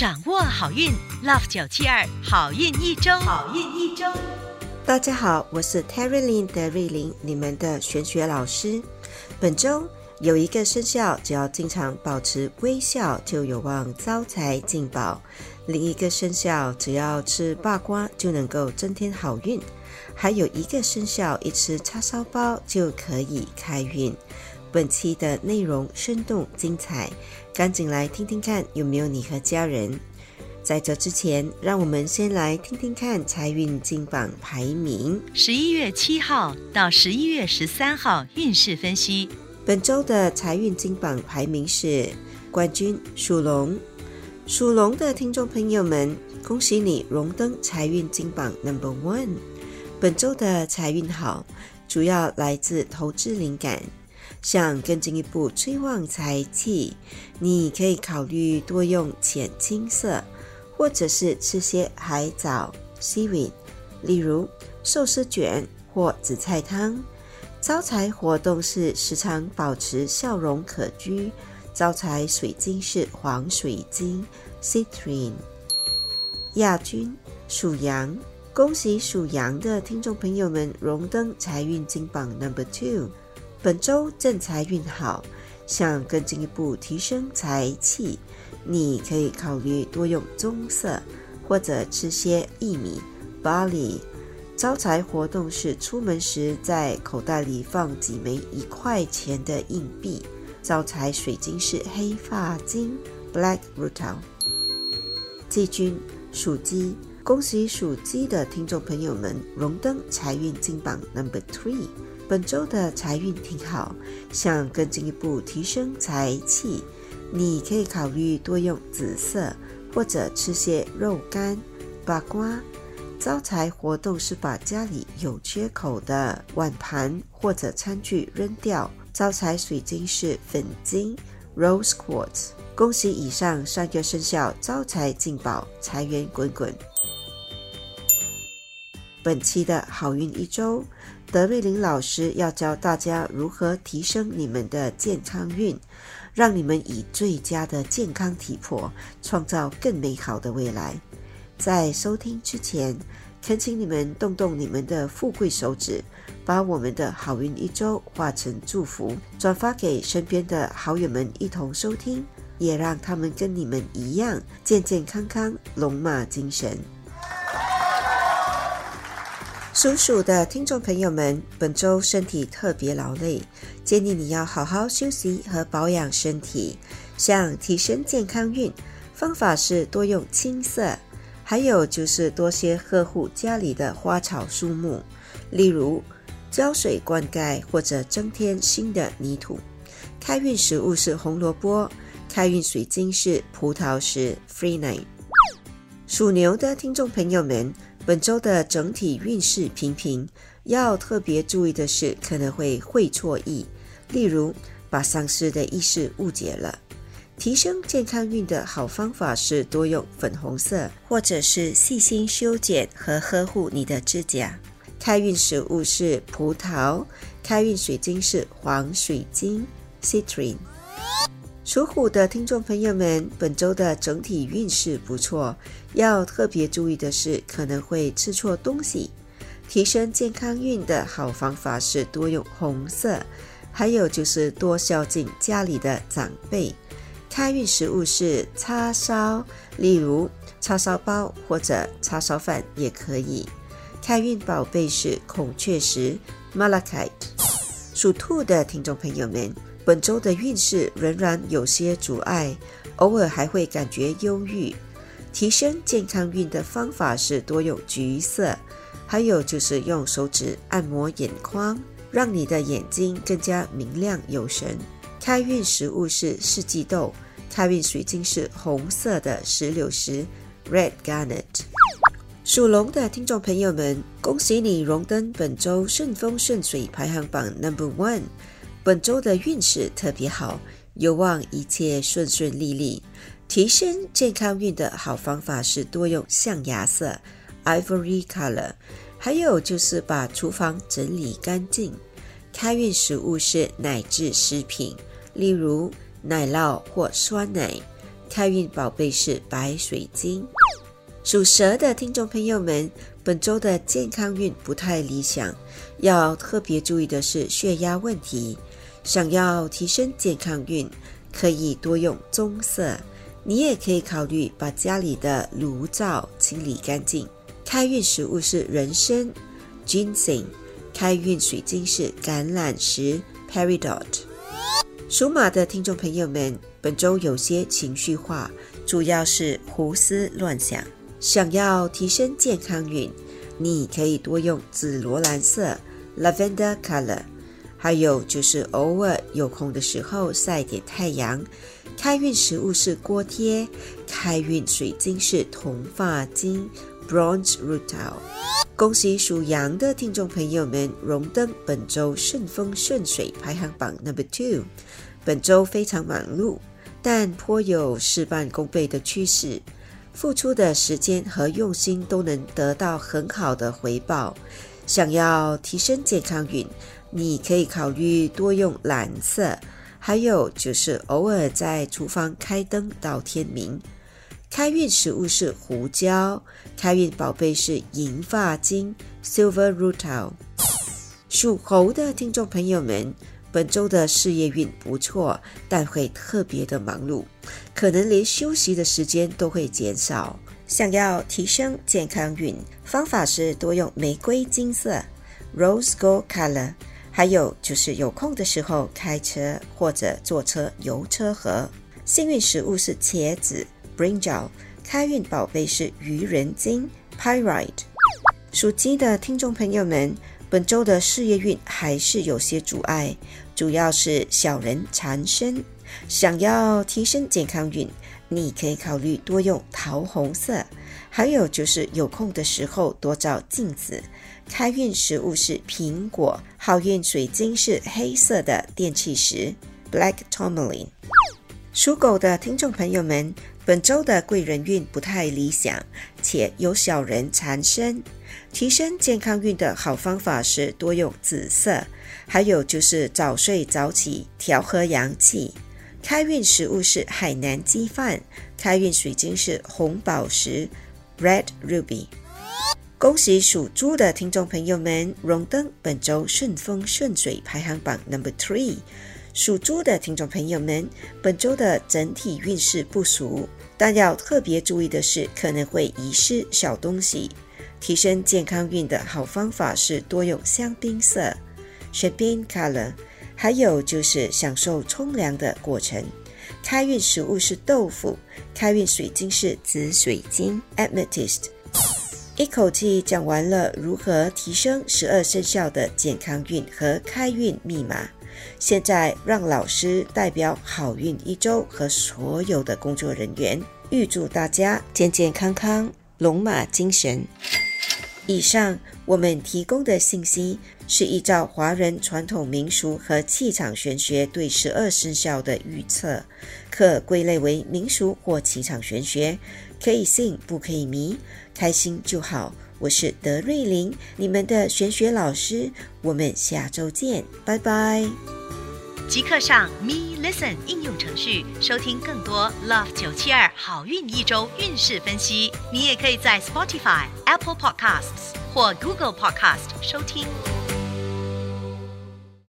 掌握好运，Love 九七二好运一周，好运一周。大家好，我是 Terry Lin 德瑞琳，你们的玄学老师。本周有一个生肖，只要经常保持微笑，就有望招财进宝；另一个生肖，只要吃八瓜，就能够增添好运；还有一个生肖，一吃叉烧包就可以开运。本期的内容生动精彩，赶紧来听听看有没有你和家人。在这之前，让我们先来听听看财运金榜排名。十一月七号到十一月十三号运势分析。本周的财运金榜排名是冠军属龙。属龙的听众朋友们，恭喜你荣登财运金榜 Number One。本周的财运好，主要来自投资灵感。想更进一步催旺财气，你可以考虑多用浅青色，或者是吃些海藻 （seaweed），例如寿司卷或紫菜汤。招财活动是时常保持笑容可掬。招财水晶是黄水晶 （citrine）。亚军属羊，恭喜属羊的听众朋友们荣登财运金榜 Number Two。本周正财运好，想更进一步提升财气，你可以考虑多用棕色，或者吃些薏米 （barley）。招财活动是出门时在口袋里放几枚一块钱的硬币。招财水晶是黑发晶 （black rutil）。季军属鸡，恭喜属鸡的听众朋友们荣登财运金榜 Number Three。本周的财运挺好，想更进一步提升财气，你可以考虑多用紫色，或者吃些肉干、八瓜。招财活动是把家里有缺口的碗盘或者餐具扔掉。招财水晶是粉晶 （Rose Quartz）。恭喜以上三个生肖招财进宝，财源滚滚。本期的好运一周。德瑞琳老师要教大家如何提升你们的健康运，让你们以最佳的健康体魄创造更美好的未来。在收听之前，恳请你们动动你们的富贵手指，把我们的好运一周化成祝福，转发给身边的好友们一同收听，也让他们跟你们一样健健康康、龙马精神。属鼠的听众朋友们，本周身体特别劳累，建议你要好好休息和保养身体。想提升健康运，方法是多用青色，还有就是多些呵护家里的花草树木，例如浇水灌溉或者增添新的泥土。开运食物是红萝卜，开运水晶是葡萄石 （Free Night）。属牛的听众朋友们。本周的整体运势平平，要特别注意的是，可能会会错意，例如把丧事的意思误解了。提升健康运的好方法是多用粉红色，或者是细心修剪和呵护你的指甲。开运食物是葡萄，开运水晶是黄水晶 （citrine）。属虎的听众朋友们，本周的整体运势不错，要特别注意的是可能会吃错东西。提升健康运的好方法是多用红色，还有就是多孝敬家里的长辈。开运食物是叉烧，例如叉烧包或者叉烧饭也可以。开运宝贝是孔雀石 （Malachite）。属兔的听众朋友们。本周的运势仍然有些阻碍，偶尔还会感觉忧郁。提升健康运的方法是多用橘色，还有就是用手指按摩眼眶，让你的眼睛更加明亮有神。开运食物是四季豆，开运水晶是红色的石榴石 （Red Garnet）。属龙的听众朋友们，恭喜你荣登本周顺风顺水排行榜 Number One。本周的运势特别好，有望一切顺顺利利。提升健康运的好方法是多用象牙色 （ivory color），还有就是把厨房整理干净。开运食物是奶制食品，例如奶酪或酸奶。开运宝贝是白水晶。属蛇的听众朋友们，本周的健康运不太理想，要特别注意的是血压问题。想要提升健康运，可以多用棕色。你也可以考虑把家里的炉灶清理干净。开运食物是人参 （ginseng），开运水晶是橄榄石 （peridot）。属马的听众朋友们，本周有些情绪化，主要是胡思乱想。想要提升健康运，你可以多用紫罗兰色 （lavender color），还有就是偶尔有空的时候晒点太阳。开运食物是锅贴，开运水晶是铜发晶 （bronze rutil）。恭喜属羊的听众朋友们荣登本周顺风顺水排行榜 number two。本周非常忙碌，但颇有事半功倍的趋势。付出的时间和用心都能得到很好的回报。想要提升健康运，你可以考虑多用蓝色，还有就是偶尔在厨房开灯到天明。开运食物是胡椒，开运宝贝是银发晶 （Silver Rutil）。属猴的听众朋友们。本周的事业运不错，但会特别的忙碌，可能连休息的时间都会减少。想要提升健康运，方法是多用玫瑰金色 （Rose Gold Color），还有就是有空的时候开车或者坐车游车河。幸运食物是茄子 （Brinjal），开运宝贝是愚人金 （Pyrite）。属鸡的听众朋友们。本周的事业运还是有些阻碍，主要是小人缠身。想要提升健康运，你可以考虑多用桃红色，还有就是有空的时候多照镜子。开运食物是苹果，好运水晶是黑色的电气石 （Black Tourmaline）。属狗的听众朋友们，本周的贵人运不太理想，且有小人缠身。提升健康运的好方法是多用紫色，还有就是早睡早起，调和阳气。开运食物是海南鸡饭，开运水晶是红宝石 （Red Ruby）。恭喜属猪的听众朋友们荣登本周顺风顺水排行榜 Number Three。属猪的听众朋友们，本周的整体运势不俗，但要特别注意的是，可能会遗失小东西。提升健康运的好方法是多用香槟色 （champagne color），还有就是享受冲凉的过程。开运食物是豆腐，开运水晶是紫水晶 （amethyst）。一口气讲完了如何提升十二生肖的健康运和开运密码，现在让老师代表好运一周和所有的工作人员，预祝大家健健康康，龙马精神。以上我们提供的信息是依照华人传统民俗和气场玄学对十二生肖的预测，可归类为民俗或气场玄学，可以信不可以迷，开心就好。我是德瑞琳，你们的玄学老师，我们下周见，拜拜。即刻上 Me Listen 应用程序收听更多 Love 九七二好运一周运势分析。你也可以在 Spotify、Apple Podcasts 或 Google Podcast 收听。